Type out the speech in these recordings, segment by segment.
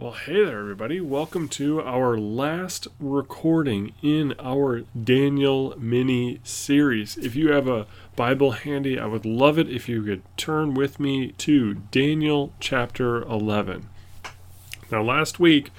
Well, hey there, everybody. Welcome to our last recording in our Daniel mini series. If you have a Bible handy, I would love it if you could turn with me to Daniel chapter 11. Now, last week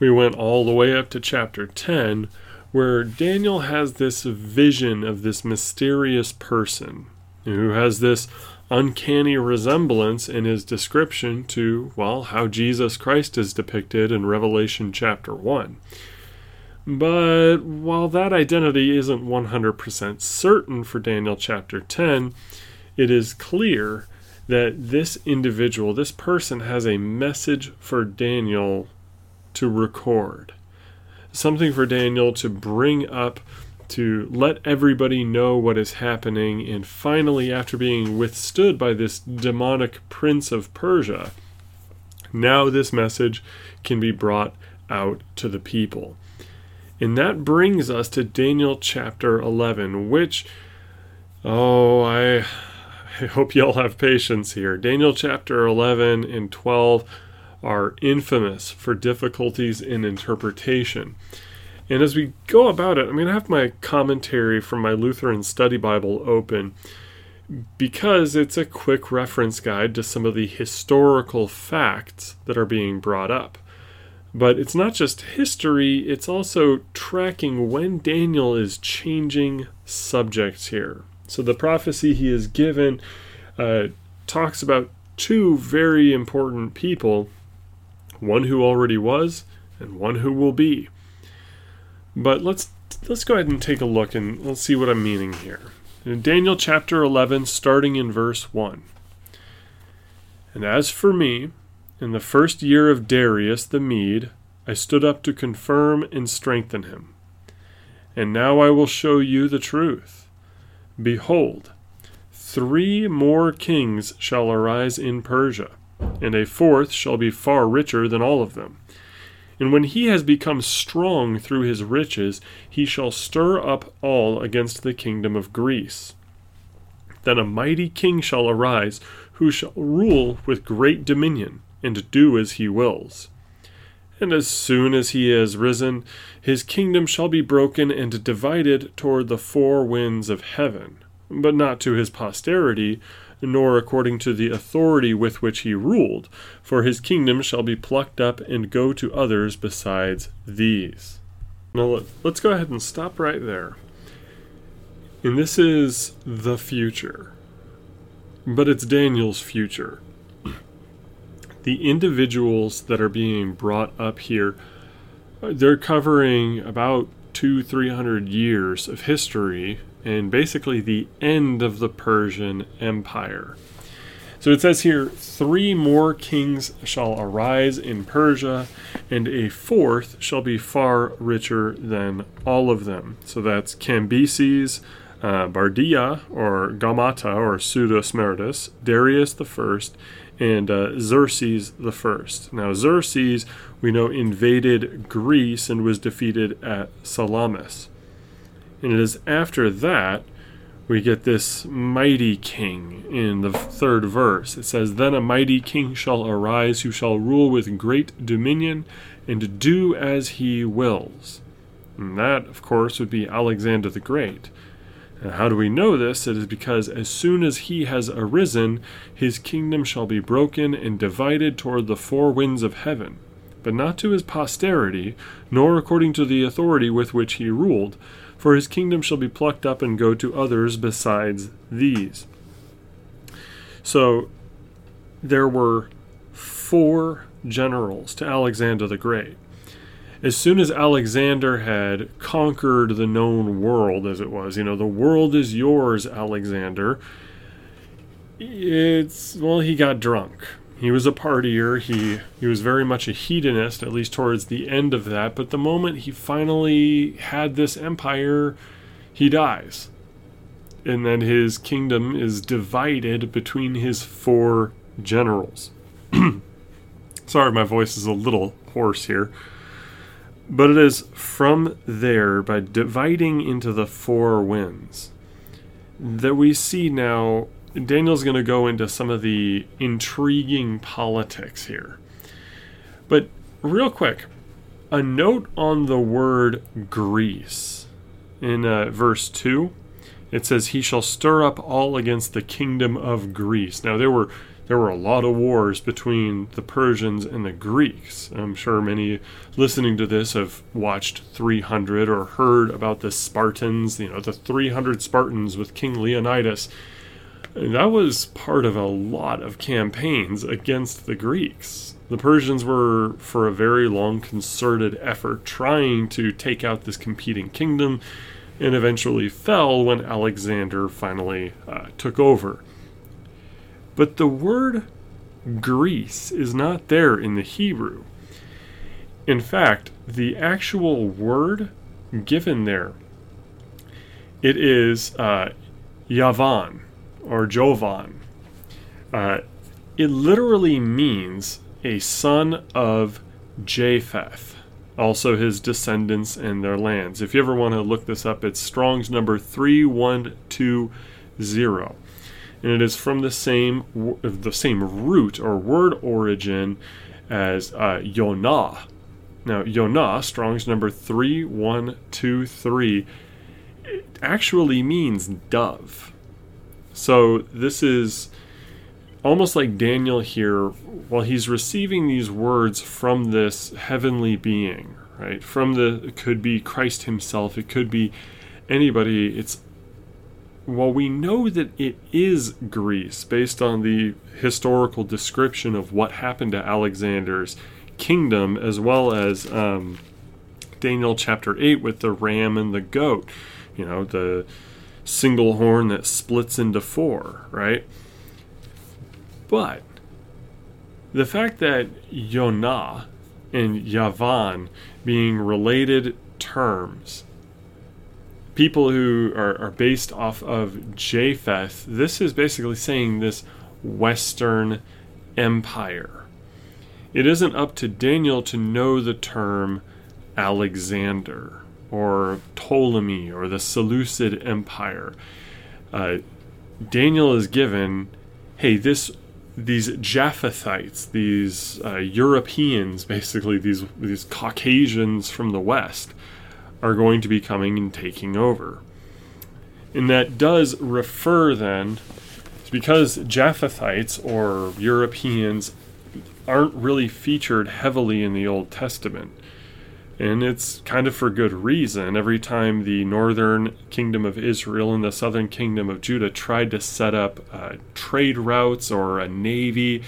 we went all the way up to chapter 10, where Daniel has this vision of this mysterious person who has this uncanny resemblance in his description to, well, how Jesus Christ is depicted in Revelation chapter 1. But while that identity isn't 100% certain for Daniel chapter 10, it is clear that this individual, this person, has a message for Daniel to record. Something for Daniel to bring up to let everybody know what is happening, and finally, after being withstood by this demonic prince of Persia, now this message can be brought out to the people. And that brings us to Daniel chapter 11, which, oh, I, I hope y'all have patience here. Daniel chapter 11 and 12 are infamous for difficulties in interpretation. And as we go about it, I'm going to have my commentary from my Lutheran Study Bible open because it's a quick reference guide to some of the historical facts that are being brought up. But it's not just history, it's also tracking when Daniel is changing subjects here. So the prophecy he is given uh, talks about two very important people one who already was and one who will be. But let's let's go ahead and take a look and let's see what I'm meaning here. In Daniel chapter 11, starting in verse 1. And as for me, in the first year of Darius the Mede, I stood up to confirm and strengthen him. And now I will show you the truth. Behold, three more kings shall arise in Persia, and a fourth shall be far richer than all of them and when he has become strong through his riches, he shall stir up all against the kingdom of Greece. Then a mighty king shall arise, who shall rule with great dominion, and do as he wills. And as soon as he has risen, his kingdom shall be broken and divided toward the four winds of heaven, but not to his posterity, nor according to the authority with which he ruled, for his kingdom shall be plucked up and go to others besides these. Now let's go ahead and stop right there. And this is the future, but it's Daniel's future. The individuals that are being brought up here, they're covering about two, three hundred years of history and basically the end of the Persian Empire. So it says here, three more kings shall arise in Persia, and a fourth shall be far richer than all of them. So that's Cambyses, uh, Bardia, or Gaumata, or Pseudo-Smerdis, Darius the first, and uh, Xerxes the first. Now Xerxes, we know, invaded Greece and was defeated at Salamis. And it is after that we get this mighty king in the third verse. It says, Then a mighty king shall arise who shall rule with great dominion and do as he wills. And that, of course, would be Alexander the Great. And how do we know this? It is because as soon as he has arisen, his kingdom shall be broken and divided toward the four winds of heaven, but not to his posterity, nor according to the authority with which he ruled for his kingdom shall be plucked up and go to others besides these. So there were four generals to Alexander the Great. As soon as Alexander had conquered the known world, as it was, you know, the world is yours, Alexander, it's, well, he got drunk he was a partier. He he was very much a hedonist, at least towards the end of that. But the moment he finally had this empire, he dies, and then his kingdom is divided between his four generals. Sorry, my voice is a little hoarse here. But it is from there, by dividing into the four winds, that we see now Daniel's going to go into some of the intriguing politics here. But real quick, a note on the word Greece in uh, verse 2. It says, He shall stir up all against the kingdom of Greece. Now, there were there were a lot of wars between the Persians and the Greeks. I'm sure many listening to this have watched 300 or heard about the Spartans, you know, the 300 Spartans with King Leonidas. That was part of a lot of campaigns against the Greeks. The Persians were, for a very long, concerted effort trying to take out this competing kingdom and eventually fell when Alexander finally uh, took over. But the word Greece is not there in the Hebrew. In fact, the actual word given there, it is uh, Yavan or Jovan. Uh, it literally means a son of Japheth, also his descendants and their lands. If you ever want to look this up, it's Strong's number 3120 and it is from the same the same root or word origin as uh, Yonah. Now, Yonah, Strong's number 3123, actually means dove. So this is almost like Daniel here, while he's receiving these words from this heavenly being, right? From the, it could be Christ himself, it could be anybody. It's while we know that it is Greece based on the historical description of what happened to Alexander's kingdom, as well as um, Daniel chapter 8 with the ram and the goat, you know, the single horn that splits into four, right? But the fact that Yonah and Yavan being related terms people who are, are based off of Japheth, this is basically saying this Western Empire. It isn't up to Daniel to know the term Alexander or Ptolemy or the Seleucid Empire. Uh, Daniel is given, hey, this these Japhethites, these uh, Europeans, basically these these Caucasians from the West, are going to be coming and taking over. And that does refer then, because Japhethites or Europeans aren't really featured heavily in the Old Testament. And it's kind of for good reason. Every time the northern kingdom of Israel and the southern kingdom of Judah tried to set up uh, trade routes or a navy,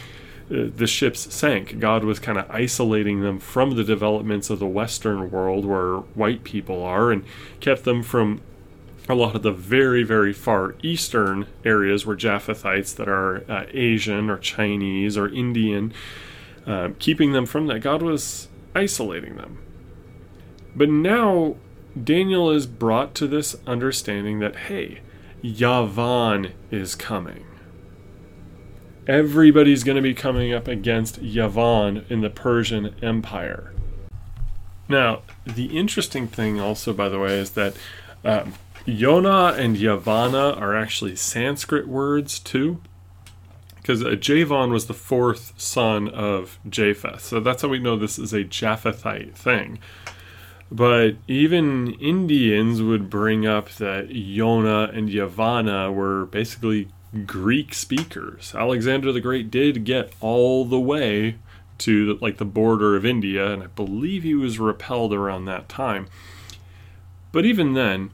uh, the ships sank. God was kind of isolating them from the developments of the Western world where white people are and kept them from a lot of the very, very far eastern areas where Japhethites that are uh, Asian or Chinese or Indian, uh, keeping them from that. God was isolating them. But now Daniel is brought to this understanding that, hey, Yavan is coming everybody's going to be coming up against Yavan in the Persian Empire. Now, the interesting thing, also, by the way, is that um, Yonah and Yavana are actually Sanskrit words too. Because uh, was the fourth son of Japheth. So that's how we know this is a Japhethite thing. But even Indians would bring up that Yona and Yavana were basically Greek speakers. Alexander the Great did get all the way to like the border of India, and I believe he was repelled around that time. But even then,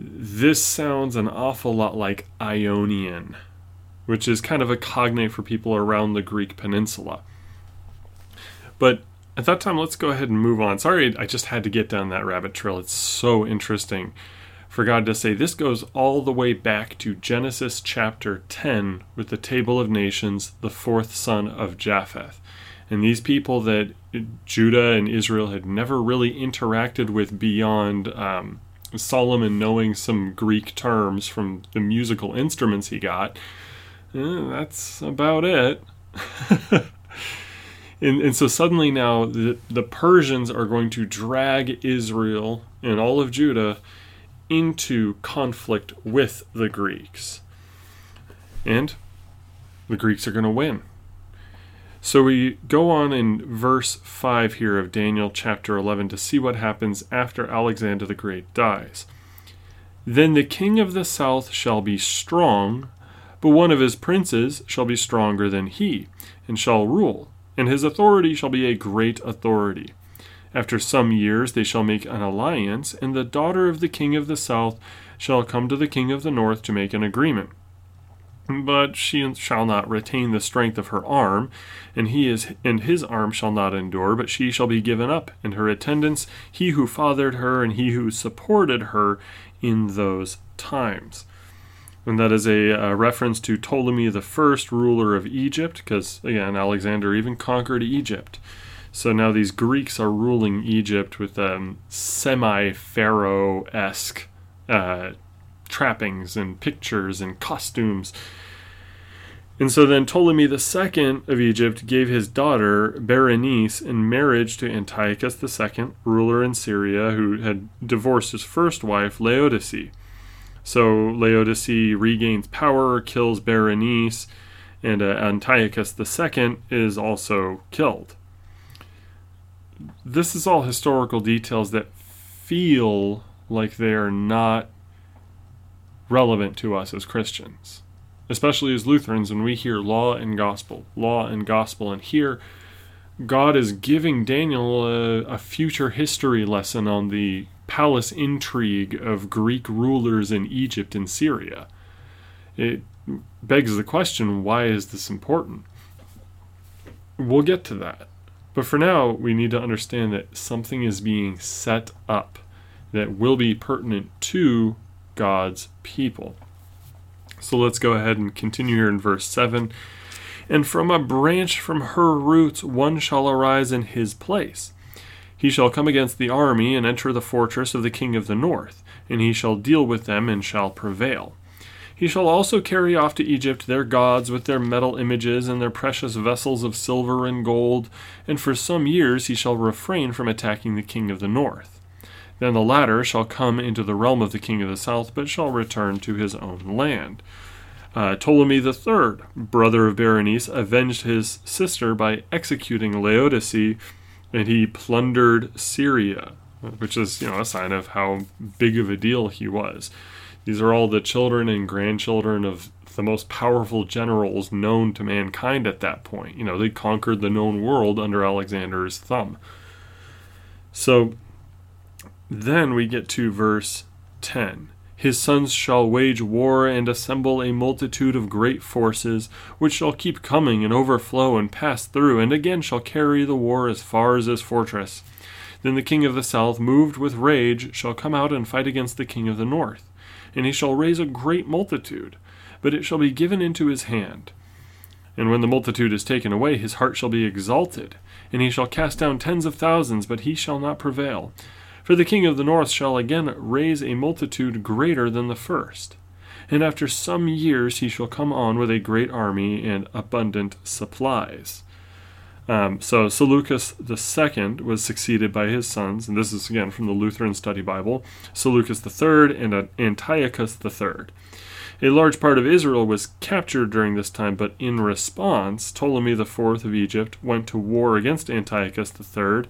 this sounds an awful lot like Ionian, which is kind of a cognate for people around the Greek peninsula. But at that time, let's go ahead and move on. Sorry, I just had to get down that rabbit trail. It's so interesting for God to say this goes all the way back to Genesis chapter 10 with the table of nations, the fourth son of Japheth. And these people that Judah and Israel had never really interacted with beyond um, Solomon knowing some Greek terms from the musical instruments he got, eh, that's about it. and, and so suddenly now the, the Persians are going to drag Israel and all of Judah into conflict with the Greeks. And the Greeks are going to win. So we go on in verse 5 here of Daniel chapter 11 to see what happens after Alexander the Great dies. Then the king of the south shall be strong, but one of his princes shall be stronger than he, and shall rule, and his authority shall be a great authority. After some years they shall make an alliance, and the daughter of the king of the south shall come to the king of the north to make an agreement. But she shall not retain the strength of her arm, and he is and his arm shall not endure, but she shall be given up, and her attendants, he who fathered her, and he who supported her in those times. And that is a, a reference to Ptolemy the first, ruler of Egypt, because again, Alexander even conquered Egypt. So now these Greeks are ruling Egypt with um, semi pharaoh esque uh, trappings and pictures and costumes. And so then Ptolemy II of Egypt gave his daughter Berenice in marriage to Antiochus II, ruler in Syria, who had divorced his first wife, Laodice. So Laodice regains power, kills Berenice, and uh, Antiochus II is also killed. This is all historical details that feel like they are not relevant to us as Christians, especially as Lutherans when we hear law and gospel, law and gospel. And here, God is giving Daniel a, a future history lesson on the palace intrigue of Greek rulers in Egypt and Syria. It begs the question why is this important? We'll get to that. But for now, we need to understand that something is being set up that will be pertinent to God's people. So let's go ahead and continue here in verse 7. And from a branch from her roots one shall arise in his place. He shall come against the army and enter the fortress of the king of the north, and he shall deal with them and shall prevail. He shall also carry off to Egypt their gods with their metal images and their precious vessels of silver and gold, and for some years he shall refrain from attacking the king of the north. Then the latter shall come into the realm of the king of the south, but shall return to his own land. Uh, Ptolemy III, brother of Berenice, avenged his sister by executing Laodice, and he plundered Syria, which is you know a sign of how big of a deal he was. These are all the children and grandchildren of the most powerful generals known to mankind at that point. You know, they conquered the known world under Alexander's thumb. So then we get to verse 10. His sons shall wage war and assemble a multitude of great forces, which shall keep coming and overflow and pass through, and again shall carry the war as far as his fortress. Then the king of the south, moved with rage, shall come out and fight against the king of the north. And he shall raise a great multitude, but it shall be given into his hand. And when the multitude is taken away, his heart shall be exalted, and he shall cast down tens of thousands, but he shall not prevail. For the king of the north shall again raise a multitude greater than the first. And after some years he shall come on with a great army and abundant supplies. Um, so Seleucus II was succeeded by his sons, and this is again from the Lutheran Study Bible, Seleucus III and Antiochus III. A large part of Israel was captured during this time, but in response, Ptolemy IV of Egypt went to war against Antiochus III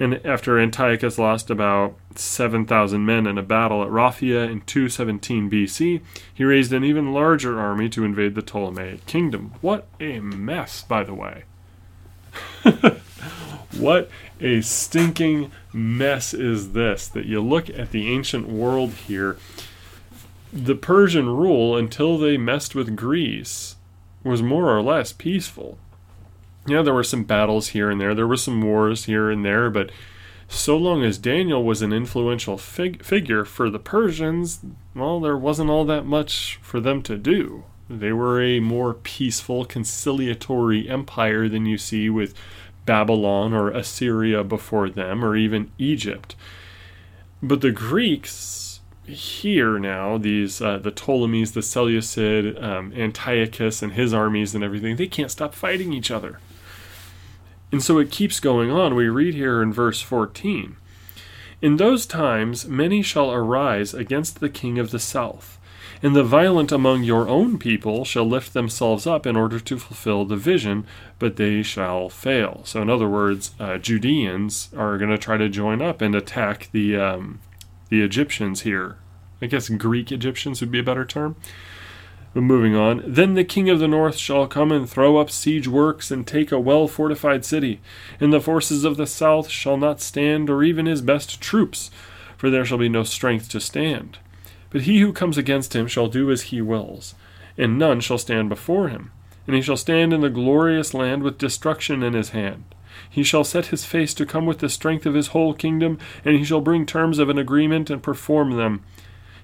and after Antiochus lost about 7,000 men in a battle at Raphia in 217 BC, he raised an even larger army to invade the Ptolemaic kingdom. What a mess, by the way. what a stinking mess is this that you look at the ancient world here. The Persian rule, until they messed with Greece, was more or less peaceful yeah, there were some battles here and there. There were some wars here and there, but so long as Daniel was an influential fig- figure for the Persians, well, there wasn't all that much for them to do. They were a more peaceful, conciliatory empire than you see with Babylon or Assyria before them, or even Egypt. But the Greeks here now, these uh, the Ptolemies, the Seleucid, um, Antiochus, and his armies and everything, they can't stop fighting each other. And so it keeps going on. We read here in verse 14 In those times many shall arise against the king of the south, And the violent among your own people shall lift themselves up in order to fulfill the vision, but they shall fail. So, in other words, uh, Judeans are going to try to join up and attack the um, the Egyptians here. I guess Greek Egyptians would be a better term. But moving on, then the king of the north shall come and throw up siege works and take a well fortified city, and the forces of the south shall not stand, or even his best troops, for there shall be no strength to stand. But he who comes against him shall do as he wills, and none shall stand before him. And he shall stand in the glorious land with destruction in his hand. He shall set his face to come with the strength of his whole kingdom, and he shall bring terms of an agreement and perform them.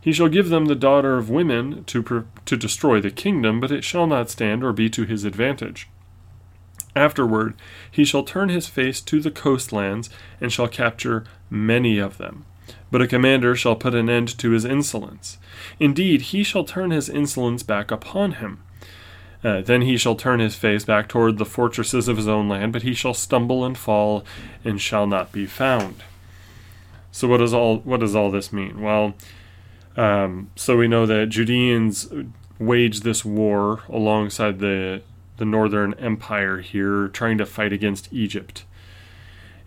He shall give them the daughter of women to, per- to destroy the kingdom, but it shall not stand or be to his advantage. Afterward, he shall turn his face to the coastlands, and shall capture many of them. But a commander shall put an end to his insolence. Indeed, he shall turn his insolence back upon him. Uh, then he shall turn his face back toward the fortresses of his own land, but he shall stumble and fall, and shall not be found. So, what does all what does all this mean? Well, um, so we know that Judeans waged this war alongside the the Northern Empire here, trying to fight against Egypt.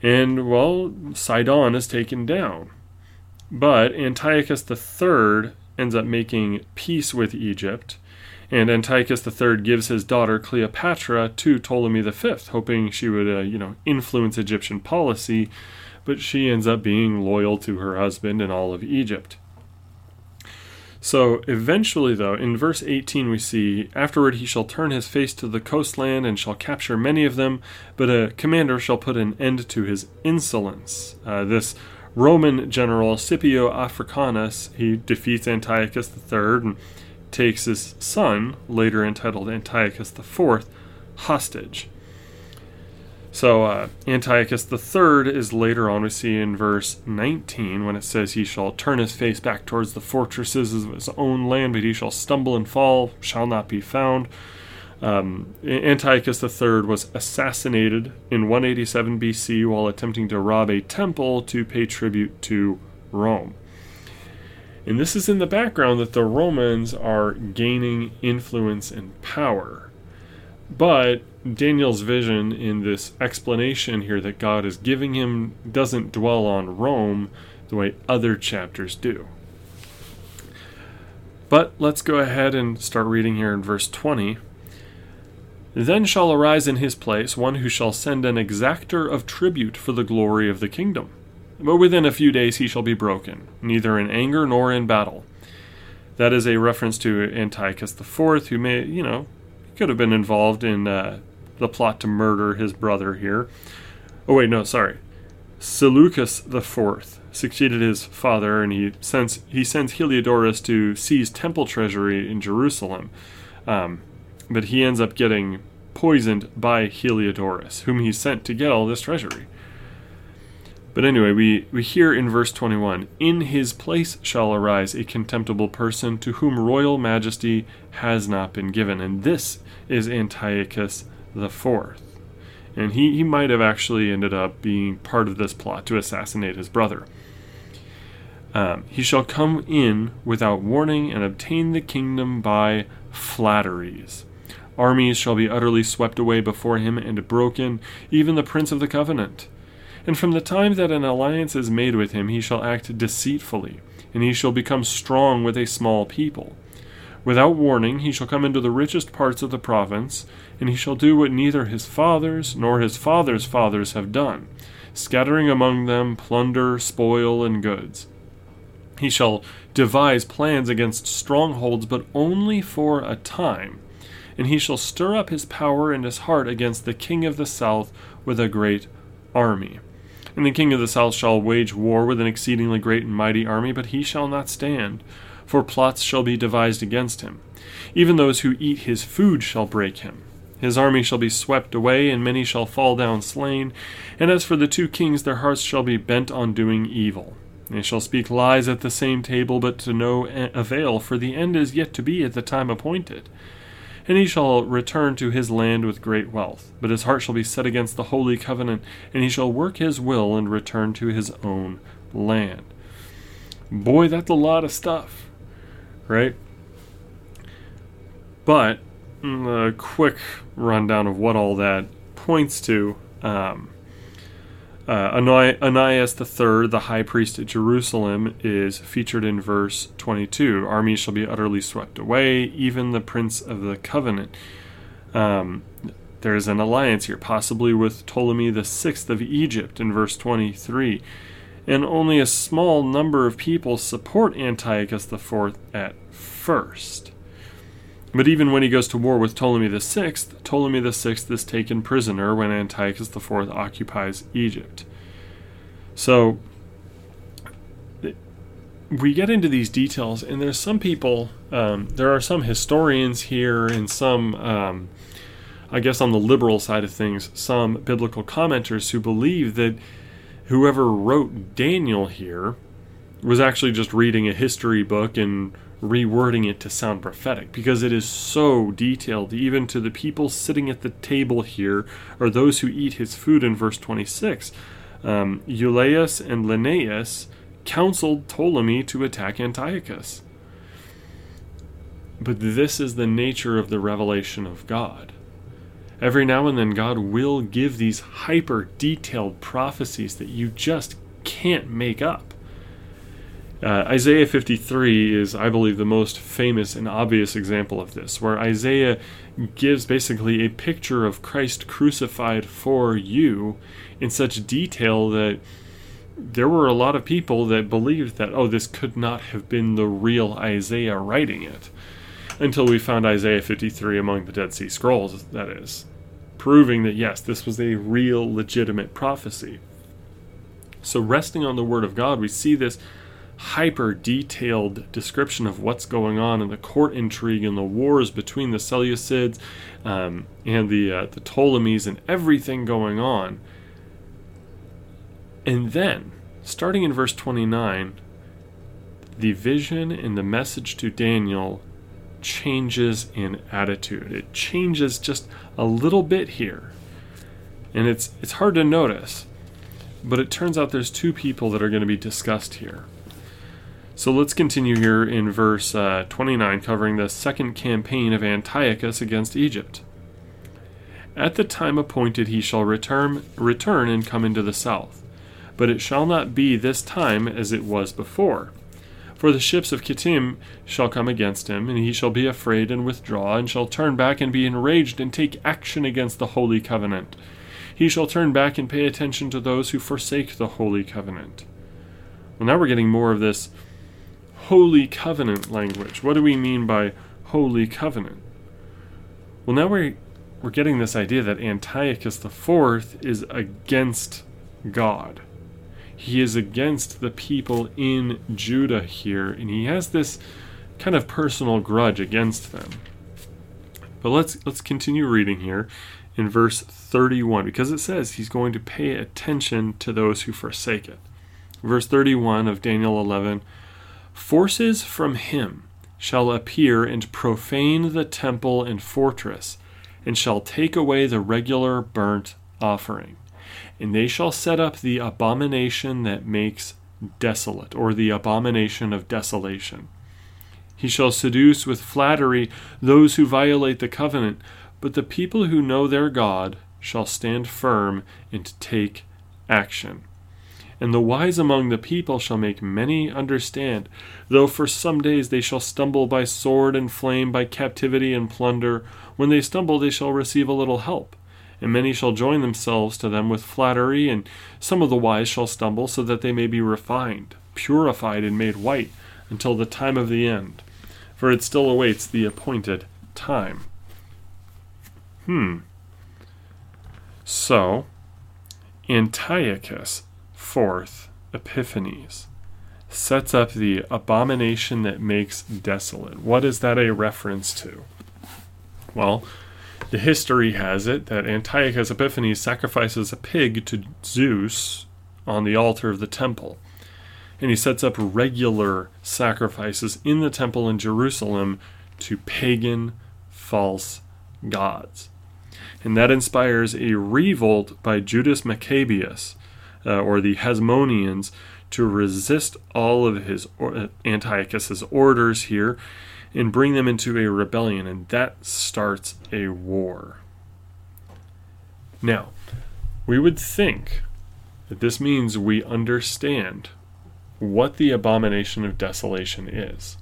And well, Sidon is taken down. But Antiochus III ends up making peace with Egypt, and Antiochus III gives his daughter Cleopatra to Ptolemy V, hoping she would, uh, you know, influence Egyptian policy, but she ends up being loyal to her husband and all of Egypt. So eventually, though, in verse 18, we see, Afterward he shall turn his face to the coastland and shall capture many of them, but a commander shall put an end to his insolence. Uh, this Roman general Scipio Africanus, he defeats Antiochus III and takes his son, later entitled Antiochus IV, hostage. So uh, Antiochus III is later on, we see in verse 19, when it says, He shall turn his face back towards the fortresses of his own land, but he shall stumble and fall, shall not be found. Um, Antiochus III was assassinated in 187 BC while attempting to rob a temple to pay tribute to Rome. And this is in the background that the Romans are gaining influence and power. But Daniel's vision in this explanation here that God is giving him doesn't dwell on Rome the way other chapters do. But let's go ahead and start reading here in verse 20. Then shall arise in his place one who shall send an exactor of tribute for the glory of the kingdom. But within a few days he shall be broken, neither in anger nor in battle. That is a reference to Antiochus IV, who may, you know, could have been involved in uh, the plot to murder his brother here. Oh, wait, no, sorry. Seleucus IV succeeded his father, and he sends, he sends Heliodorus to seize temple treasury in Jerusalem. Um, but he ends up getting poisoned by Heliodorus, whom he sent to get all this treasury. But anyway, we, we hear in verse 21 In his place shall arise a contemptible person to whom royal majesty has not been given. And this is Antiochus the fourth. And he, he might have actually ended up being part of this plot to assassinate his brother. Um, he shall come in without warning and obtain the kingdom by flatteries. Armies shall be utterly swept away before him and broken, even the prince of the covenant. And from the time that an alliance is made with him, he shall act deceitfully, and he shall become strong with a small people. Without warning, he shall come into the richest parts of the province, and he shall do what neither his fathers nor his fathers' fathers have done, scattering among them plunder, spoil, and goods. He shall devise plans against strongholds, but only for a time and he shall stir up his power and his heart against the king of the south with a great army. And the king of the south shall wage war with an exceedingly great and mighty army, but he shall not stand, for plots shall be devised against him. Even those who eat his food shall break him. His army shall be swept away, and many shall fall down slain. And as for the two kings, their hearts shall be bent on doing evil. They shall speak lies at the same table, but to no avail, for the end is yet to be at the time appointed. And he shall return to his land with great wealth. But his heart shall be set against the holy covenant, and he shall work his will and return to his own land. Boy, that's a lot of stuff, right? but mm, a quick rundown of what all that points to. Um, uh, Onias III, the high priest at Jerusalem, is featured in verse 22. Armies shall be utterly swept away, even the prince of the covenant. Um, there is an alliance here, possibly with Ptolemy the sixth of Egypt in verse 23. And only a small number of people support Antiochus IV at first. But even when he goes to war with Ptolemy VI, Ptolemy VI is taken prisoner when Antiochus IV occupies Egypt. So we get into these details, and there's some people, um, there are some historians here, and some, um, I guess, on the liberal side of things, some biblical commenters who believe that whoever wrote Daniel here was actually just reading a history book and rewording it to sound prophetic because it is so detailed, even to the people sitting at the table here, or those who eat his food in verse 26. Um, and Lenaeus counseled Ptolemy to attack Antiochus. But this is the nature of the revelation of God. Every now and then, God will give these hyper detailed prophecies that you just can't make up. Uh, Isaiah 53 is, I believe, the most famous and obvious example of this, where Isaiah gives basically a picture of Christ crucified for you in such detail that there were a lot of people that believed that, oh, this could not have been the real Isaiah writing it. Until we found Isaiah 53 among the Dead Sea Scrolls, that is, proving that yes, this was a real, legitimate prophecy. So, resting on the Word of God, we see this hyper detailed description of what's going on in the court intrigue and the wars between the Seleucids um, and the uh, the Ptolemies and everything going on. And then, starting in verse 29, the vision and the message to Daniel changes in attitude. It changes just a little bit here. And it's it's hard to notice, but it turns out there's two people that are going to be discussed here. So let's continue here in verse uh, 29, covering the second campaign of Antiochus against Egypt. At the time appointed he shall return, return and come into the south. But it shall not be this time as it was before. For the ships of Kittim shall come against him, and he shall be afraid and withdraw, and shall turn back and be enraged and take action against the holy covenant. He shall turn back and pay attention to those who forsake the holy covenant. Well, now we're getting more of this holy covenant language. What do we mean by holy covenant? Well, now we're, we're getting this idea that Antiochus IV is against God. He is against the people in Judah here, and he has this kind of personal grudge against them. But let's let's continue reading here in verse 31 because it says he's going to pay attention to those who forsake it. Verse 31 of Daniel 11 Forces from him shall appear and profane the temple and fortress, and shall take away the regular burnt offering. And they shall set up the abomination that makes desolate, or the abomination of desolation. He shall seduce with flattery those who violate the covenant, but the people who know their God shall stand firm and take action. And the wise among the people shall make many understand, though for some days they shall stumble by sword and flame, by captivity and plunder. When they stumble, they shall receive a little help. And many shall join themselves to them with flattery, and some of the wise shall stumble, so that they may be refined, purified, and made white, until the time of the end. For it still awaits the appointed time. Hmm. So, Antiochus Fourth, Epiphanes sets up the abomination that makes desolate. What is that a reference to? Well, the history has it that Antiochus Epiphanes sacrifices a pig to Zeus on the altar of the temple. And he sets up regular sacrifices in the temple in Jerusalem to pagan false gods. And that inspires a revolt by Judas Maccabeus, uh, or the Hasmoneans to resist all of his uh, Antiochus's orders here, and bring them into a rebellion, and that starts a war. Now, we would think that this means we understand what the abomination of desolation is.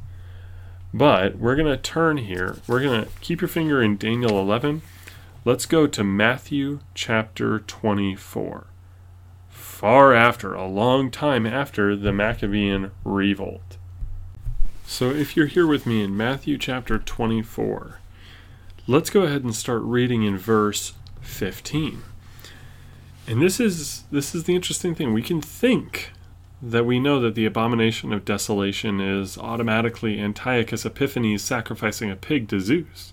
But we're going to turn here. We're going to keep your finger in Daniel 11. Let's go to Matthew chapter 24. Far after, a long time after the Maccabean revolt. So if you're here with me in Matthew chapter 24, let's go ahead and start reading in verse 15. And this is this is the interesting thing. We can think that we know that the abomination of desolation is automatically Antiochus Epiphanes sacrificing a pig to Zeus,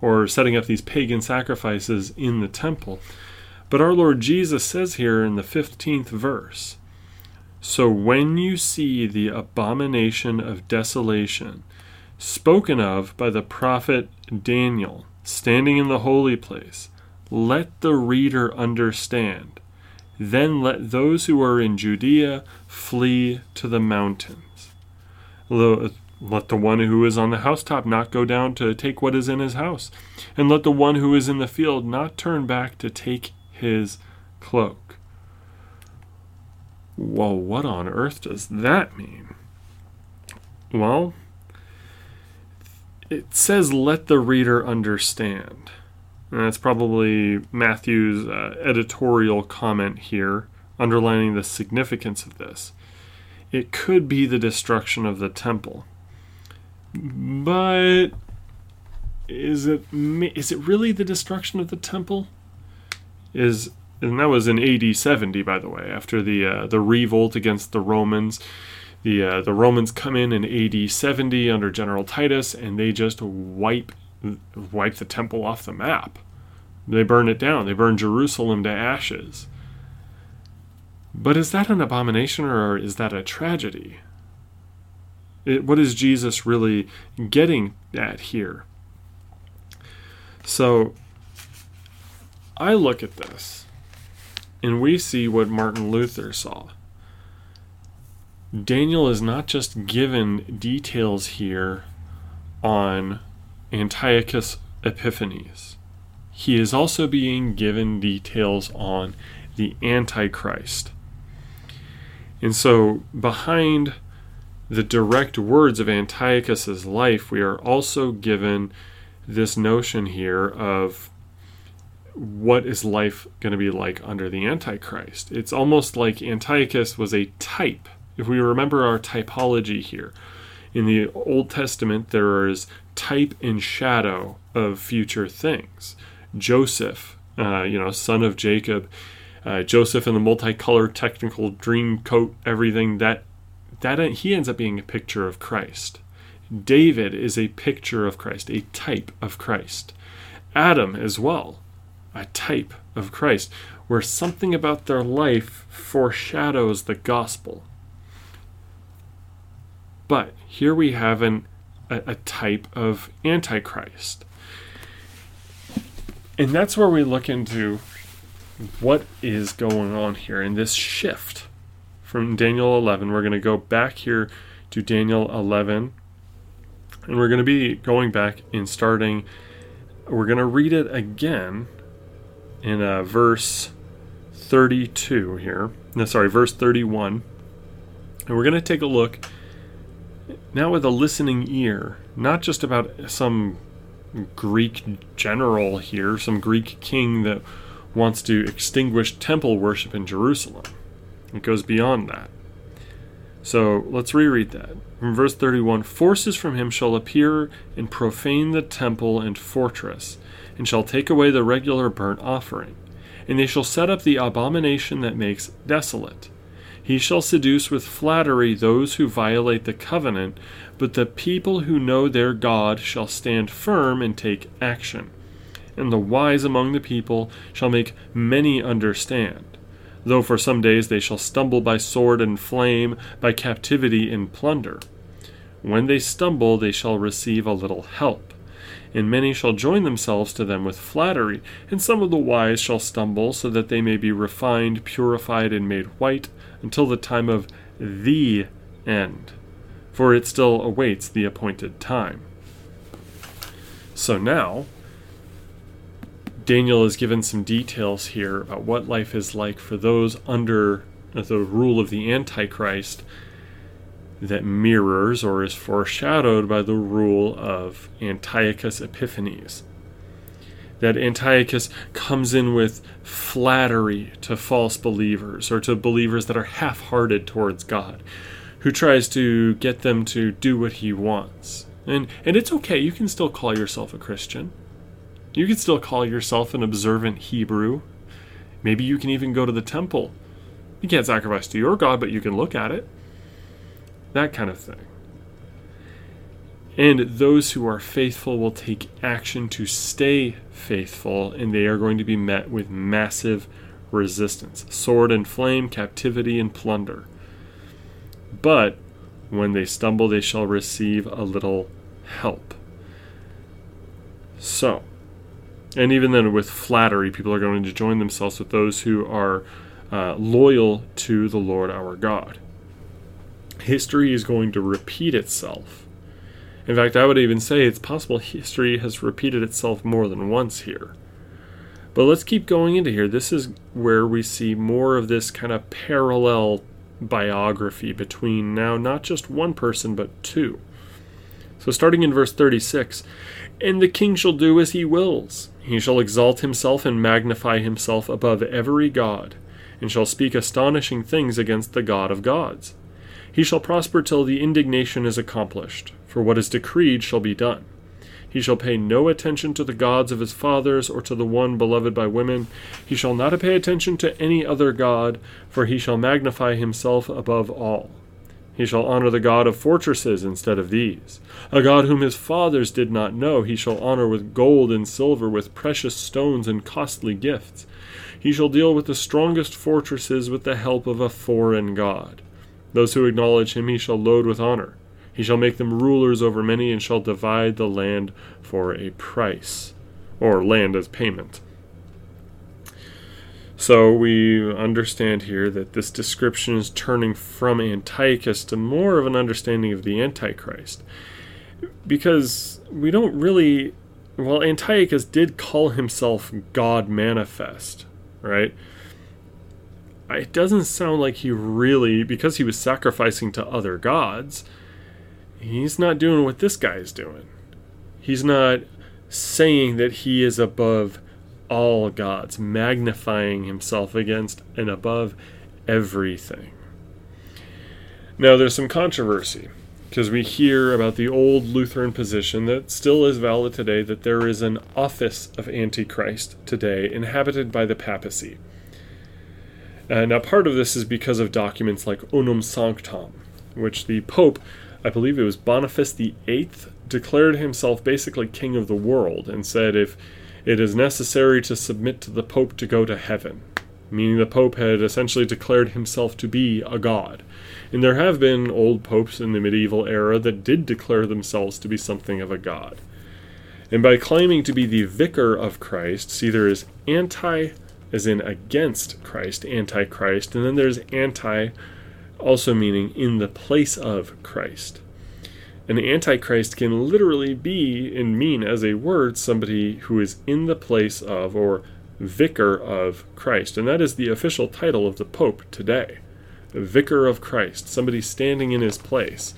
or setting up these pagan sacrifices in the temple. But our Lord Jesus says here in the 15th verse So when you see the abomination of desolation spoken of by the prophet Daniel standing in the holy place, let the reader understand. Then let those who are in Judea flee to the mountains. Let the one who is on the housetop not go down to take what is in his house, and let the one who is in the field not turn back to take his cloak. Well, what on earth does that mean? Well, it says, let the reader understand. And that's probably Matthew's uh, editorial comment here, underlining the significance of this. It could be the destruction of the temple. But is it is it really the destruction of the temple? Is and that was in AD 70 by the way, after the uh, the revolt against the Romans. The uh, the Romans come in in AD 70 under General Titus and they just wipe wipe the temple off the map. They burn it down. They burn Jerusalem to ashes. But is that an abomination or is that a tragedy? It, what is Jesus really getting at here? So I look at this and we see what Martin Luther saw. Daniel is not just given details here on Antiochus Epiphanes, he is also being given details on the Antichrist. And so, behind the direct words of Antiochus's life, we are also given this notion here of what is life going to be like under the Antichrist. It's almost like Antiochus was a type. If we remember our typology here, in the Old Testament, there is type and shadow of future things. Joseph, uh, you know, son of Jacob, uh, Joseph in the multicolored technical dream coat, everything that that he ends up being a picture of Christ. David is a picture of Christ, a type of Christ. Adam as well, a type of Christ, where something about their life foreshadows the gospel. But here we have an, a, a type of Antichrist. And that's where we look into what is going on here in this shift from Daniel 11. We're going to go back here to Daniel 11, and we're going to be going back and starting. We're going to read it again in uh, verse 32 here. No, sorry, verse 31. And we're going to take a look now with a listening ear, not just about some Greek general here, some Greek king that wants to extinguish temple worship in Jerusalem. It goes beyond that. So let's reread that. From verse 31 Forces from him shall appear and profane the temple and fortress, and shall take away the regular burnt offering. And they shall set up the abomination that makes desolate. He shall seduce with flattery those who violate the covenant, but the people who know their God shall stand firm and take action. And the wise among the people shall make many understand. Though for some days they shall stumble by sword and flame, by captivity and plunder. When they stumble, they shall receive a little help. And many shall join themselves to them with flattery, and some of the wise shall stumble, so that they may be refined, purified, and made white until the time of the end, for it still awaits the appointed time. So now, Daniel is given some details here about what life is like for those under the rule of the Antichrist that mirrors or is foreshadowed by the rule of Antiochus Epiphanes. That Antiochus comes in with flattery to false believers or to believers that are half hearted towards God, who tries to get them to do what he wants. And, and it's okay, you can still call yourself a Christian. You can still call yourself an observant Hebrew. Maybe you can even go to the temple. You can't sacrifice to your God, but you can look at it that kind of thing. And those who are faithful will take action to stay faithful, and they are going to be met with massive resistance sword and flame, captivity and plunder. But when they stumble, they shall receive a little help. So, and even then, with flattery, people are going to join themselves with those who are uh, loyal to the Lord our God history is going to repeat itself. In fact, I would even say it's possible history has repeated itself more than once here. But let's keep going into here. This is where we see more of this kind of parallel biography between now not just one person, but two. So, starting in verse 36 And the king shall do as he wills. He shall exalt himself and magnify himself above every god, and shall speak astonishing things against the God of gods. He shall prosper till the indignation is accomplished, for what is decreed shall be done. He shall pay no attention to the gods of his fathers, or to the one beloved by women. He shall not pay attention to any other god, for he shall magnify himself above all. He shall honor the God of fortresses instead of these. A God whom his fathers did not know, he shall honor with gold and silver, with precious stones and costly gifts. He shall deal with the strongest fortresses with the help of a foreign God. Those who acknowledge him he shall load with honor. He shall make them rulers over many, and shall divide the land for a price, or land as payment. So we understand here that this description is turning from Antiochus to more of an understanding of the Antichrist. Because we don't really. Well, Antiochus did call himself God manifest, right? It doesn't sound like he really, because he was sacrificing to other gods, he's not doing what this guy is doing. He's not saying that he is above all gods, magnifying himself against and above everything. Now, there's some controversy because we hear about the old Lutheran position that still is valid today that there is an office of Antichrist today inhabited by the papacy. Uh, now, part of this is because of documents like Unam Sanctam, which the Pope, I believe it was Boniface VIII, declared himself basically king of the world and said if it is necessary to submit to the Pope to go to heaven, meaning the Pope had essentially declared himself to be a god. And there have been old popes in the medieval era that did declare themselves to be something of a god. And by claiming to be the vicar of Christ, see there is anti as in against Christ, antichrist, and then there's anti, also meaning in the place of Christ. An antichrist can literally be and mean as a word somebody who is in the place of or vicar of Christ, and that is the official title of the Pope today. Vicar of Christ, somebody standing in his place.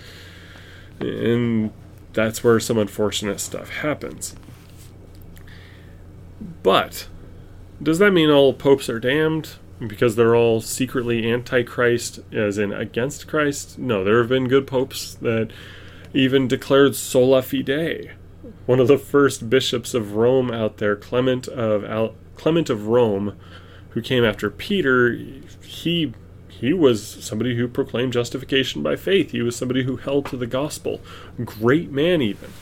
And that's where some unfortunate stuff happens. But does that mean all popes are damned because they're all secretly antichrist, as in against Christ? No, there have been good popes that even declared sola fide. One of the first bishops of Rome out there, Clement of Al- Clement of Rome, who came after Peter, he he was somebody who proclaimed justification by faith. He was somebody who held to the gospel. Great man, even.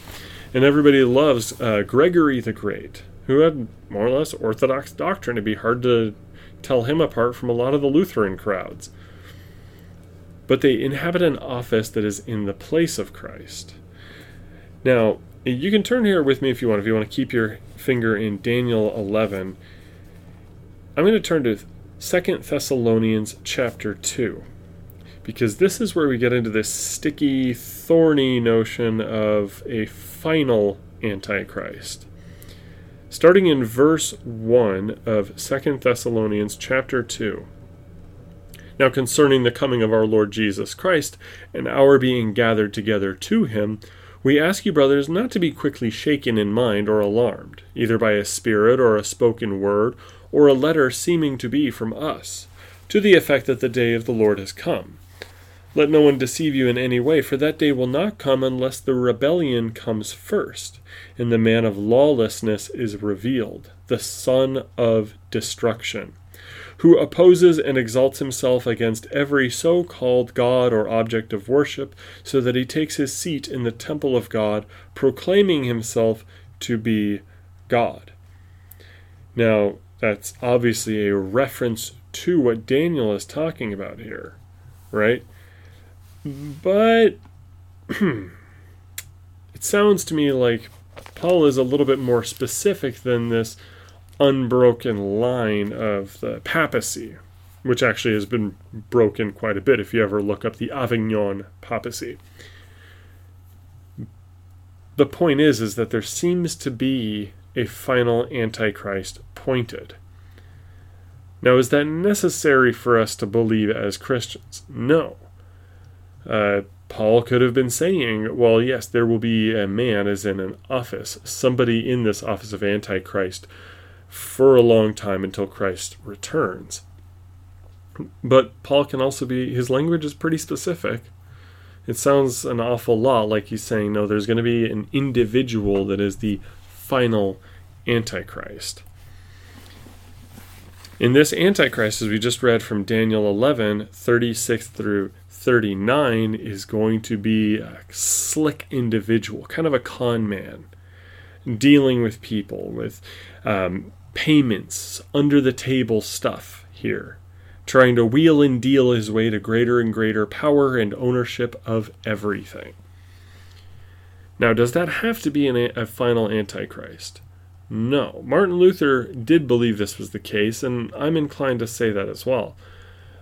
And everybody loves uh, Gregory the Great who had more or less orthodox doctrine. It'd be hard to tell him apart from a lot of the Lutheran crowds. But they inhabit an office that is in the place of Christ. Now, you can turn here with me if you want, if you want to keep your finger in Daniel 11. I'm going to turn to Second Thessalonians chapter 2 because this is where we get into this sticky, thorny notion of a final Antichrist. Starting in verse 1 of 2 Thessalonians chapter 2. Now, concerning the coming of our Lord Jesus Christ and our being gathered together to him, we ask you, brothers, not to be quickly shaken in mind or alarmed, either by a spirit or a spoken word, or a letter seeming to be from us, to the effect that the day of the Lord has come. Let no one deceive you in any way, for that day will not come unless the rebellion comes first, and the man of lawlessness is revealed, the son of destruction who opposes and exalts himself against every so called God or object of worship, so that he takes his seat in the temple of God, proclaiming himself to be God. Now, that's obviously a reference to what Daniel is talking about here, right? But it sounds to me like Paul is a little bit more specific than this unbroken line of the papacy, which actually has been broken quite a bit if you ever look up the Avignon papacy. The point is is that there seems to be a final antichrist pointed. Now, is that necessary for us to believe as Christians? No. Uh, Paul could have been saying, well, yes, there will be a man as in an office, somebody in this office of Antichrist for a long time until Christ returns. But Paul can also be, his language is pretty specific. It sounds an awful lot like he's saying, no, there's going to be an individual that is the final Antichrist. In this Antichrist, as we just read from Daniel 11, 36 through 39, is going to be a slick individual, kind of a con man, dealing with people, with um, payments, under the table stuff here, trying to wheel and deal his way to greater and greater power and ownership of everything. Now, does that have to be an, a final Antichrist? No. Martin Luther did believe this was the case, and I'm inclined to say that as well.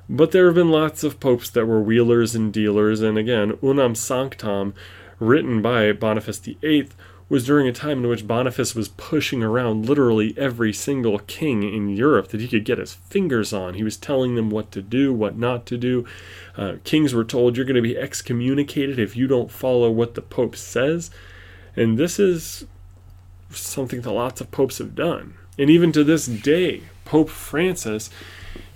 But there have been lots of popes that were wheelers and dealers, and again, Unam Sanctam, written by Boniface VIII, was during a time in which Boniface was pushing around literally every single king in Europe that he could get his fingers on. He was telling them what to do, what not to do. Uh, kings were told, You're going to be excommunicated if you don't follow what the Pope says. And this is something that lots of popes have done. And even to this day, Pope Francis,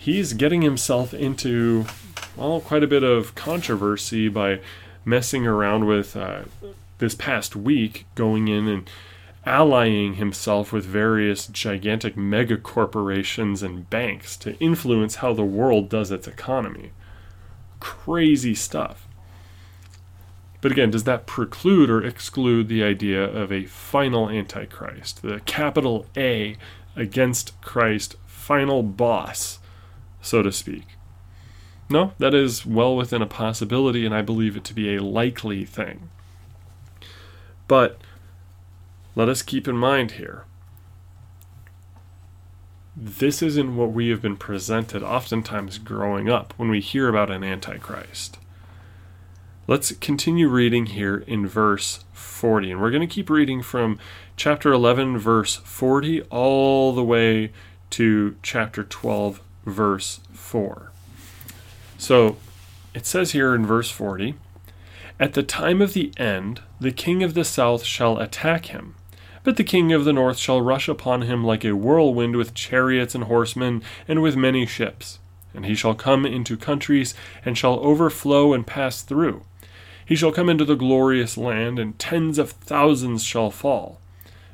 he's getting himself into, well, quite a bit of controversy by messing around with. Uh, this past week going in and allying himself with various gigantic mega corporations and banks to influence how the world does its economy. Crazy stuff. But again, does that preclude or exclude the idea of a final Antichrist, the capital A against Christ, final boss, so to speak? No, that is well within a possibility, and I believe it to be a likely thing. But let us keep in mind here this isn't what we have been presented oftentimes growing up when we hear about an Antichrist. Let's continue reading here in verse 40. And we're going to keep reading from chapter 11, verse 40, all the way to chapter 12, verse 4. So it says here in verse 40 at the time of the end, the king of the south shall attack him. But the king of the north shall rush upon him like a whirlwind with chariots and horsemen, and with many ships. And he shall come into countries, and shall overflow and pass through. He shall come into the glorious land, and tens of thousands shall fall.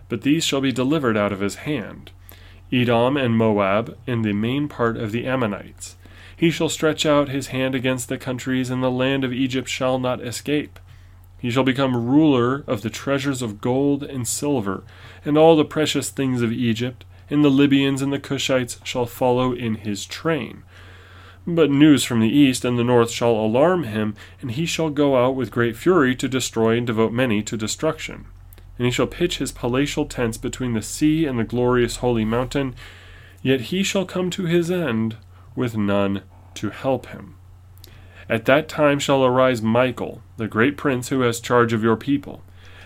But these shall be delivered out of his hand Edom and Moab, and the main part of the Ammonites he shall stretch out his hand against the countries, and the land of Egypt shall not escape. He shall become ruler of the treasures of gold and silver, and all the precious things of Egypt, and the Libyans and the Cushites shall follow in his train. But news from the east and the north shall alarm him, and he shall go out with great fury to destroy and devote many to destruction. And he shall pitch his palatial tents between the sea and the glorious holy mountain, yet he shall come to his end with none to help him. At that time shall arise Michael, the great prince who has charge of your people.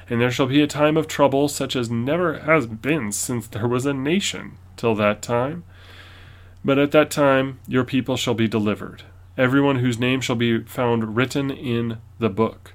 And there shall be a time of trouble such as never has been since there was a nation till that time. But at that time your people shall be delivered, everyone whose name shall be found written in the book.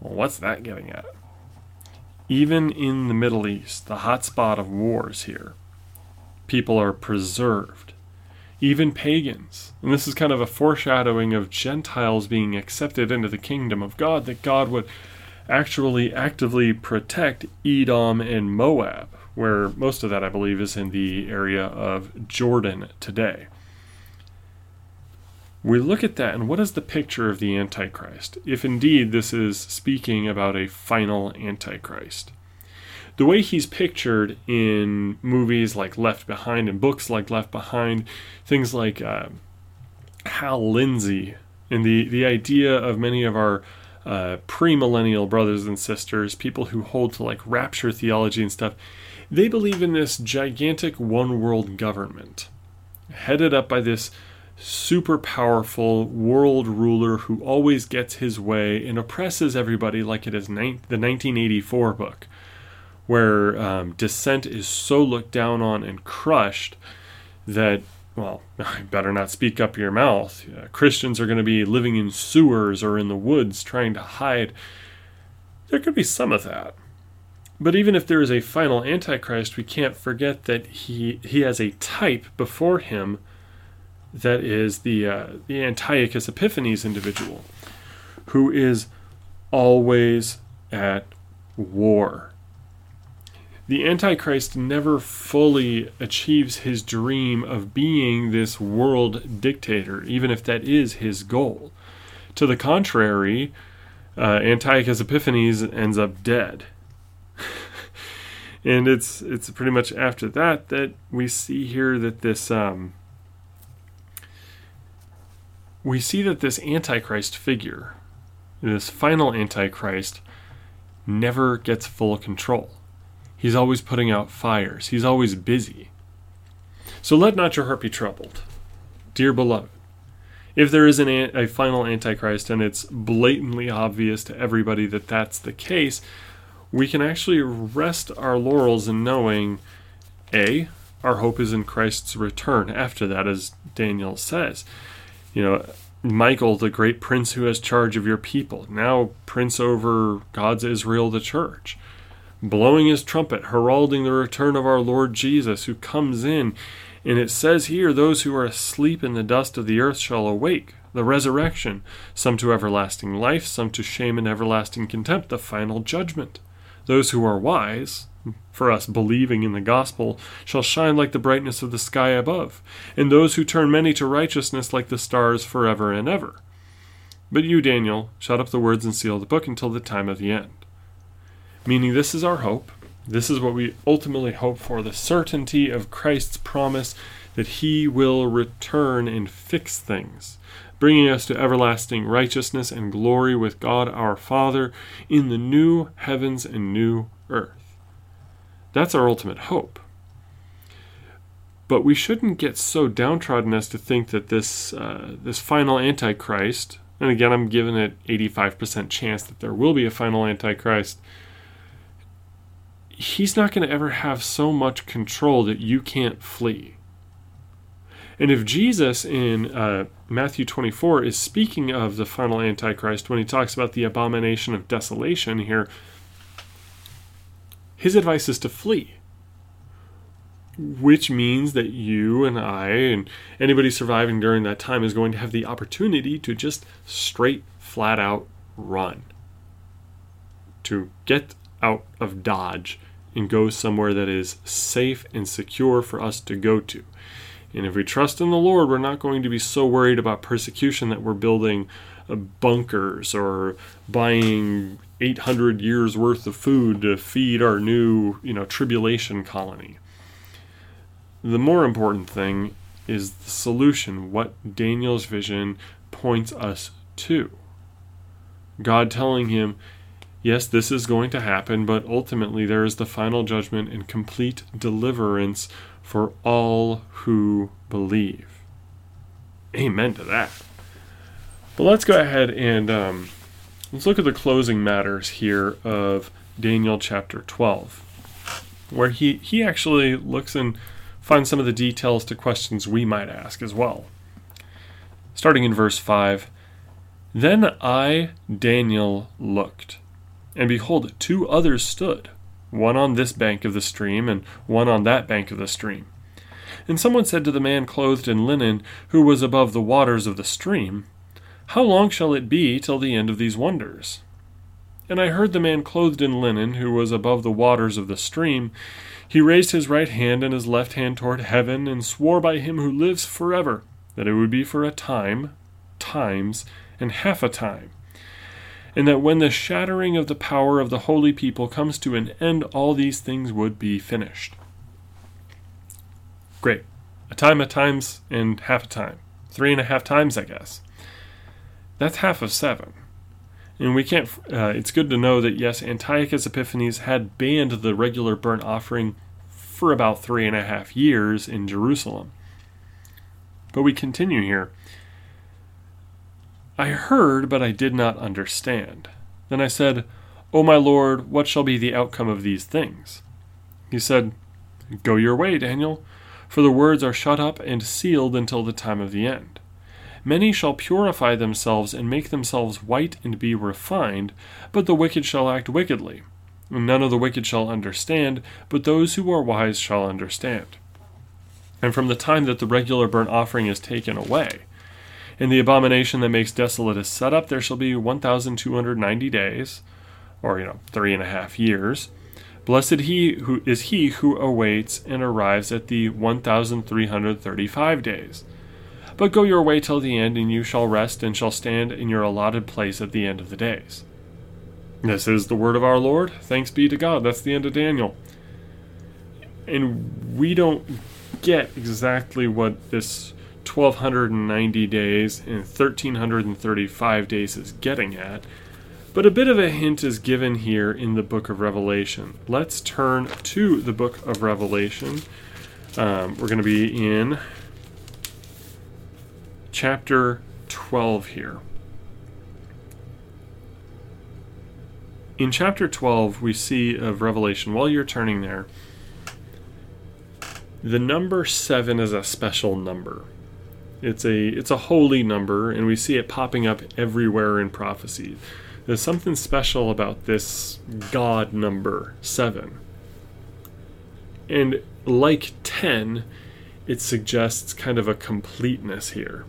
What's that getting at? Even in the Middle East, the hot spot of wars here, people are preserved. Even pagans. And this is kind of a foreshadowing of Gentiles being accepted into the kingdom of God, that God would actually actively protect Edom and Moab, where most of that, I believe, is in the area of Jordan today we look at that and what is the picture of the Antichrist, if indeed this is speaking about a final Antichrist? The way he's pictured in movies like Left Behind and books like Left Behind, things like uh, Hal Lindsey, and the, the idea of many of our uh, premillennial brothers and sisters, people who hold to like rapture theology and stuff, they believe in this gigantic one world government headed up by this super powerful world ruler who always gets his way and oppresses everybody like it is ni- the 1984 book, where um, dissent is so looked down on and crushed that, well, I better not speak up your mouth. Uh, Christians are going to be living in sewers or in the woods trying to hide. There could be some of that. But even if there is a final Antichrist, we can't forget that he, he has a type before him that is the uh, the Antiochus Epiphanes individual, who is always at war. The Antichrist never fully achieves his dream of being this world dictator, even if that is his goal. To the contrary, uh, Antiochus Epiphanes ends up dead. and it's it's pretty much after that that we see here that this um, we see that this Antichrist figure, this final Antichrist, never gets full control. He's always putting out fires, he's always busy. So let not your heart be troubled, dear beloved. If there is an, a final Antichrist and it's blatantly obvious to everybody that that's the case, we can actually rest our laurels in knowing A, our hope is in Christ's return after that, as Daniel says you know, Michael, the great prince who has charge of your people, now prince over God's Israel, the church, blowing his trumpet, heralding the return of our Lord Jesus, who comes in. And it says here, those who are asleep in the dust of the earth shall awake, the resurrection, some to everlasting life, some to shame and everlasting contempt, the final judgment. Those who are wise, for us believing in the gospel shall shine like the brightness of the sky above, and those who turn many to righteousness like the stars forever and ever. But you, Daniel, shut up the words and seal the book until the time of the end. Meaning, this is our hope. This is what we ultimately hope for the certainty of Christ's promise that he will return and fix things, bringing us to everlasting righteousness and glory with God our Father in the new heavens and new earth. That's our ultimate hope. But we shouldn't get so downtrodden as to think that this uh, this final antichrist, and again I'm giving it 85% chance that there will be a final antichrist. He's not going to ever have so much control that you can't flee. And if Jesus in uh, Matthew 24 is speaking of the final Antichrist when he talks about the abomination of desolation here, his advice is to flee. Which means that you and I and anybody surviving during that time is going to have the opportunity to just straight, flat out run. To get out of Dodge and go somewhere that is safe and secure for us to go to. And if we trust in the Lord, we're not going to be so worried about persecution that we're building uh, bunkers or buying 800 years worth of food to feed our new, you know, tribulation colony. The more important thing is the solution, what Daniel's vision points us to. God telling him, yes, this is going to happen, but ultimately there is the final judgment and complete deliverance for all who believe. Amen to that. But let's go ahead and um, let's look at the closing matters here of Daniel chapter 12, where he, he actually looks and finds some of the details to questions we might ask as well. Starting in verse 5 Then I, Daniel, looked, and behold, two others stood, one on this bank of the stream, and one on that bank of the stream. And someone said to the man clothed in linen, who was above the waters of the stream, How long shall it be till the end of these wonders? And I heard the man clothed in linen, who was above the waters of the stream, he raised his right hand and his left hand toward heaven, and swore by him who lives forever that it would be for a time, times, and half a time, and that when the shattering of the power of the holy people comes to an end, all these things would be finished. Great. A time, a times, and half a time. Three and a half times, I guess. That's half of seven. And we can't, uh, it's good to know that yes, Antiochus Epiphanes had banned the regular burnt offering for about three and a half years in Jerusalem. But we continue here. I heard, but I did not understand. Then I said, O my Lord, what shall be the outcome of these things? He said, Go your way, Daniel, for the words are shut up and sealed until the time of the end. Many shall purify themselves and make themselves white and be refined, but the wicked shall act wickedly. None of the wicked shall understand, but those who are wise shall understand. And from the time that the regular burnt offering is taken away, and the abomination that makes desolate is set up, there shall be 1,290 days, or, you know, three and a half years. Blessed he who is he who awaits and arrives at the 1,335 days. But go your way till the end, and you shall rest and shall stand in your allotted place at the end of the days. This is the word of our Lord. Thanks be to God. That's the end of Daniel. And we don't get exactly what this 1290 days and 1335 days is getting at, but a bit of a hint is given here in the book of Revelation. Let's turn to the book of Revelation. Um, we're going to be in chapter 12 here. In chapter 12, we see of Revelation, while you're turning there, the number 7 is a special number. It's a it's a holy number and we see it popping up everywhere in prophecy. There's something special about this God number 7. And like 10, it suggests kind of a completeness here.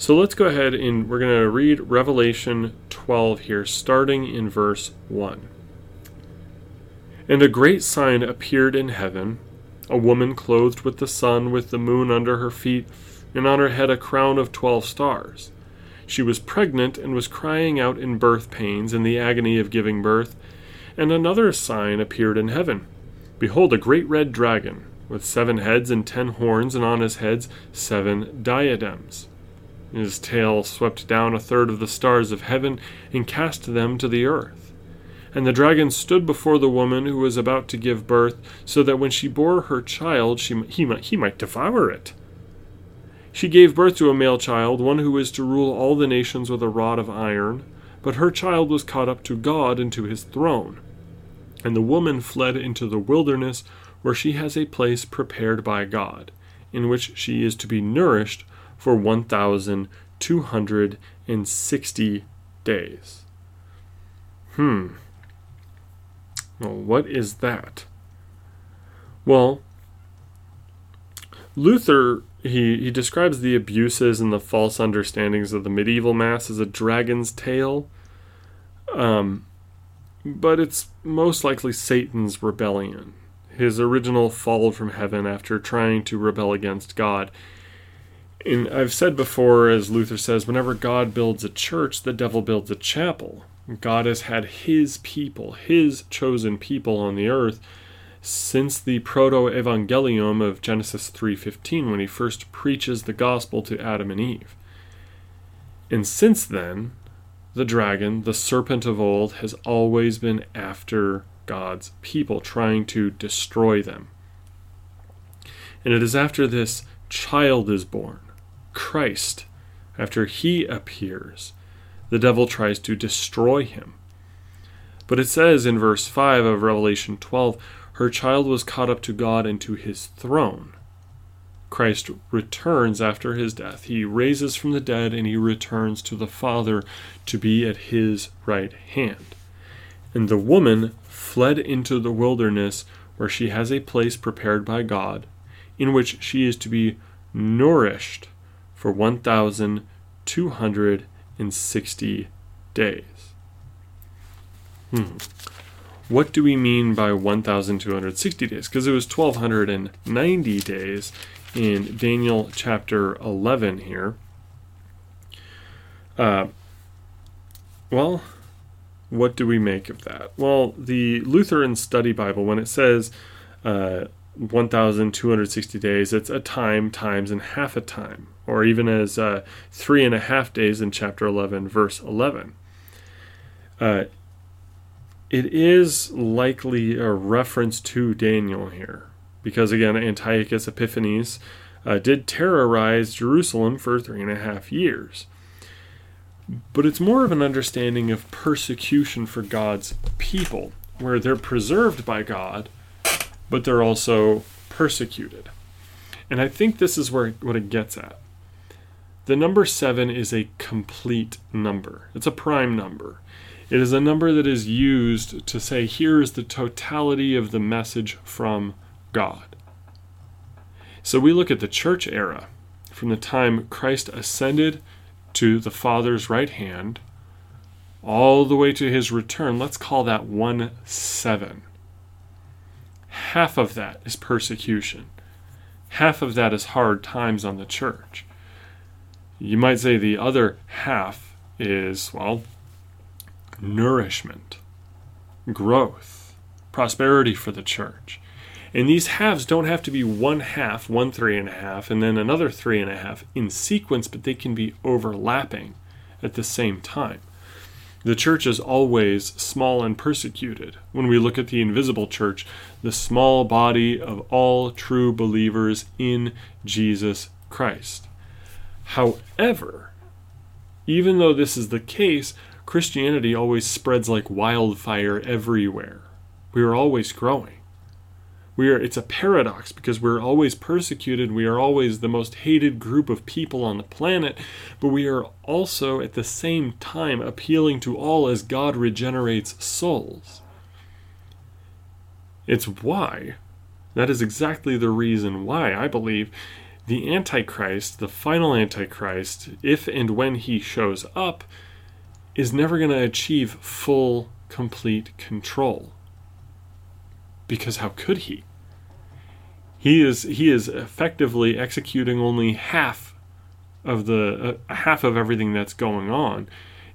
So let's go ahead and we're going to read Revelation 12 here, starting in verse 1. And a great sign appeared in heaven a woman clothed with the sun, with the moon under her feet, and on her head a crown of twelve stars. She was pregnant and was crying out in birth pains in the agony of giving birth. And another sign appeared in heaven Behold, a great red dragon, with seven heads and ten horns, and on his heads seven diadems. His tail swept down a third of the stars of heaven and cast them to the earth. And the dragon stood before the woman who was about to give birth, so that when she bore her child, she, he, might, he might devour it. She gave birth to a male child, one who is to rule all the nations with a rod of iron. But her child was caught up to God and to his throne. And the woman fled into the wilderness, where she has a place prepared by God, in which she is to be nourished for 1,260 days. Hmm. Well, what is that? Well, Luther he, he describes the abuses and the false understandings of the medieval mass as a dragon's tail. Um, but it's most likely Satan's rebellion, his original fall from heaven after trying to rebel against God. And I've said before, as Luther says, whenever God builds a church, the devil builds a chapel. God has had his people, his chosen people on the earth since the proto-evangelium of Genesis 3:15 when he first preaches the gospel to Adam and Eve. And since then, the dragon, the serpent of old, has always been after God's people, trying to destroy them. And it is after this child is born, Christ, after he appears, the devil tries to destroy him. But it says in verse 5 of Revelation 12, her child was caught up to God and to his throne. Christ returns after his death. He raises from the dead and he returns to the Father to be at his right hand. And the woman fled into the wilderness where she has a place prepared by God in which she is to be nourished for 1,260 days. Hmm. What do we mean by 1,260 days? Because it was 1,290 days in Daniel chapter 11 here. Uh, well, what do we make of that? Well, the Lutheran Study Bible, when it says uh, 1,260 days, it's a time times and half a time, or even as uh, three and a half days in chapter 11, verse 11. Uh, it is likely a reference to Daniel here, because again, Antiochus Epiphanes uh, did terrorize Jerusalem for three and a half years. But it's more of an understanding of persecution for God's people, where they're preserved by God but they're also persecuted. And I think this is where what it gets at. The number 7 is a complete number. It's a prime number. It is a number that is used to say here is the totality of the message from God. So we look at the church era from the time Christ ascended to the Father's right hand all the way to his return. Let's call that 1 7 half of that is persecution. Half of that is hard times on the church. You might say the other half is, well, nourishment, growth, prosperity for the church. And these halves don't have to be one half, one three and a half, and then another three and a half in sequence, but they can be overlapping at the same time. The church is always small and persecuted. When we look at the invisible church, the small body of all true believers in Jesus Christ. However, even though this is the case, Christianity always spreads like wildfire everywhere. We are always growing we are it's a paradox because we're always persecuted. We are always the most hated group of people on the planet but we are also at the same time appealing to all as god regenerates souls. It's why that is exactly the reason why i believe the antichrist the final antichrist if and when he shows up is never going to achieve full complete control. Because how could he he is he is effectively executing only half of the uh, half of everything that's going on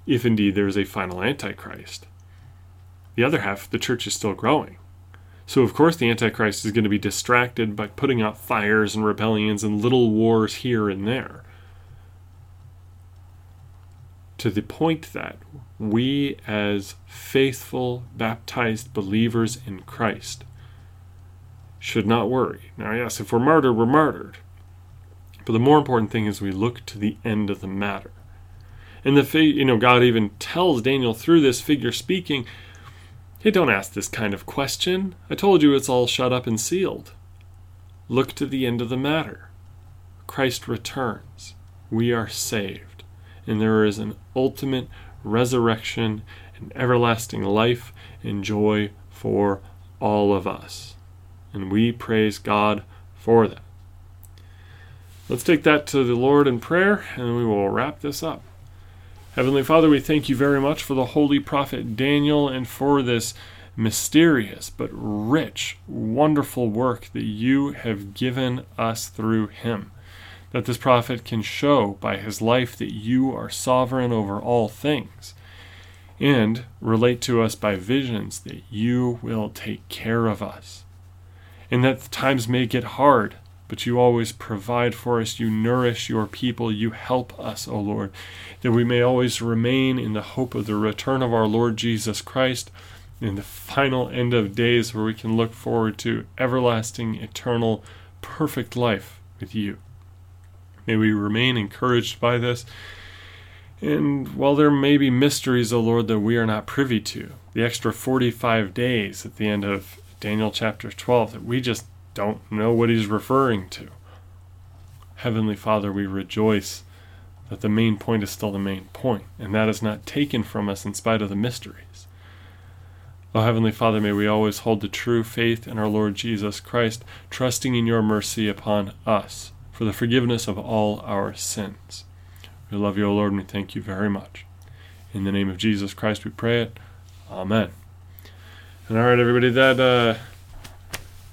if indeed there is a final antichrist. The other half the church is still growing. So of course the antichrist is going to be distracted by putting out fires and rebellions and little wars here and there. To the point that we as faithful baptized believers in Christ should not worry. Now, yes, if we're martyred, we're martyred. But the more important thing is we look to the end of the matter. And the you know God even tells Daniel through this figure speaking, "Hey, don't ask this kind of question. I told you it's all shut up and sealed. Look to the end of the matter. Christ returns. We are saved, and there is an ultimate resurrection and everlasting life and joy for all of us." And we praise God for that. Let's take that to the Lord in prayer, and we will wrap this up. Heavenly Father, we thank you very much for the holy prophet Daniel and for this mysterious but rich, wonderful work that you have given us through him. that this prophet can show by his life that you are sovereign over all things, and relate to us by visions that you will take care of us, and that times may get hard, but you always provide for us, you nourish your people, you help us, O Lord, that we may always remain in the hope of the return of our Lord Jesus Christ in the final end of days where we can look forward to everlasting, eternal, perfect life with you. May we remain encouraged by this. And while there may be mysteries, O Lord, that we are not privy to, the extra 45 days at the end of Daniel chapter 12 that we just don't know what he's referring to. Heavenly Father, we rejoice that the main point is still the main point, and that is not taken from us in spite of the mysteries. O Heavenly Father, may we always hold the true faith in our Lord Jesus Christ, trusting in your mercy upon us for the forgiveness of all our sins. We love you, O Lord, and we thank you very much. In the name of Jesus Christ we pray it. Amen. And all right, everybody, that uh,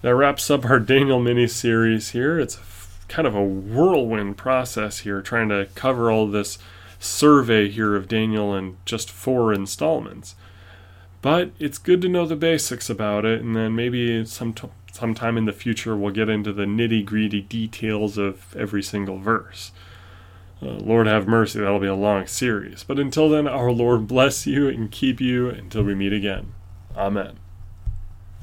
that wraps up our Daniel mini series here. It's kind of a whirlwind process here, trying to cover all this survey here of Daniel in just four installments. But it's good to know the basics about it, and then maybe some t- sometime in the future we'll get into the nitty gritty details of every single verse. Uh, Lord have mercy, that'll be a long series. But until then, our Lord bless you and keep you until we meet again. Amen.